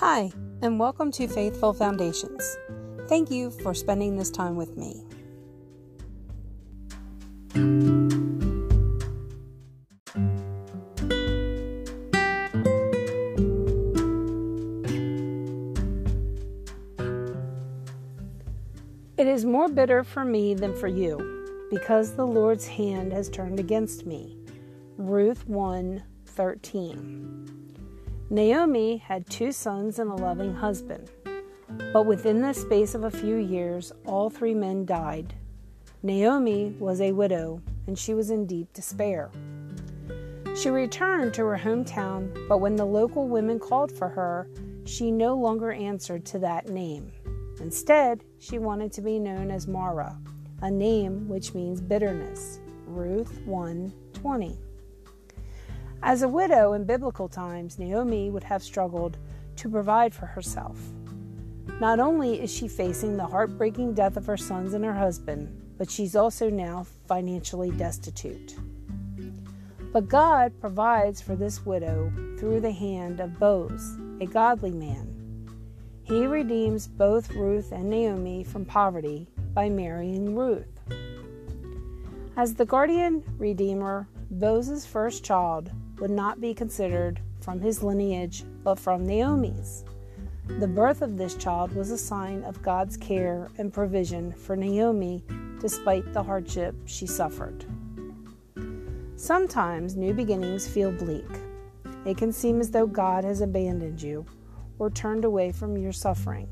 Hi, and welcome to Faithful Foundations. Thank you for spending this time with me. It is more bitter for me than for you, because the Lord's hand has turned against me. Ruth 1 13. Naomi had two sons and a loving husband. But within the space of a few years, all three men died. Naomi was a widow, and she was in deep despair. She returned to her hometown, but when the local women called for her, she no longer answered to that name. Instead, she wanted to be known as Mara, a name which means bitterness. Ruth 1:20. As a widow in biblical times, Naomi would have struggled to provide for herself. Not only is she facing the heartbreaking death of her sons and her husband, but she's also now financially destitute. But God provides for this widow through the hand of Boaz, a godly man. He redeems both Ruth and Naomi from poverty by marrying Ruth. As the guardian redeemer, Boaz's first child would not be considered from his lineage, but from Naomi's. The birth of this child was a sign of God's care and provision for Naomi despite the hardship she suffered. Sometimes new beginnings feel bleak. It can seem as though God has abandoned you or turned away from your suffering.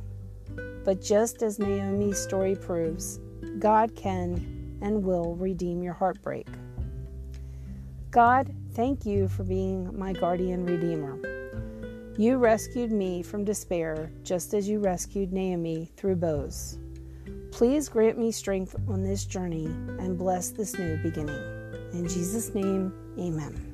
But just as Naomi's story proves, God can and will redeem your heartbreak. God Thank you for being my guardian redeemer. You rescued me from despair just as you rescued Naomi through Boaz. Please grant me strength on this journey and bless this new beginning. In Jesus' name, amen.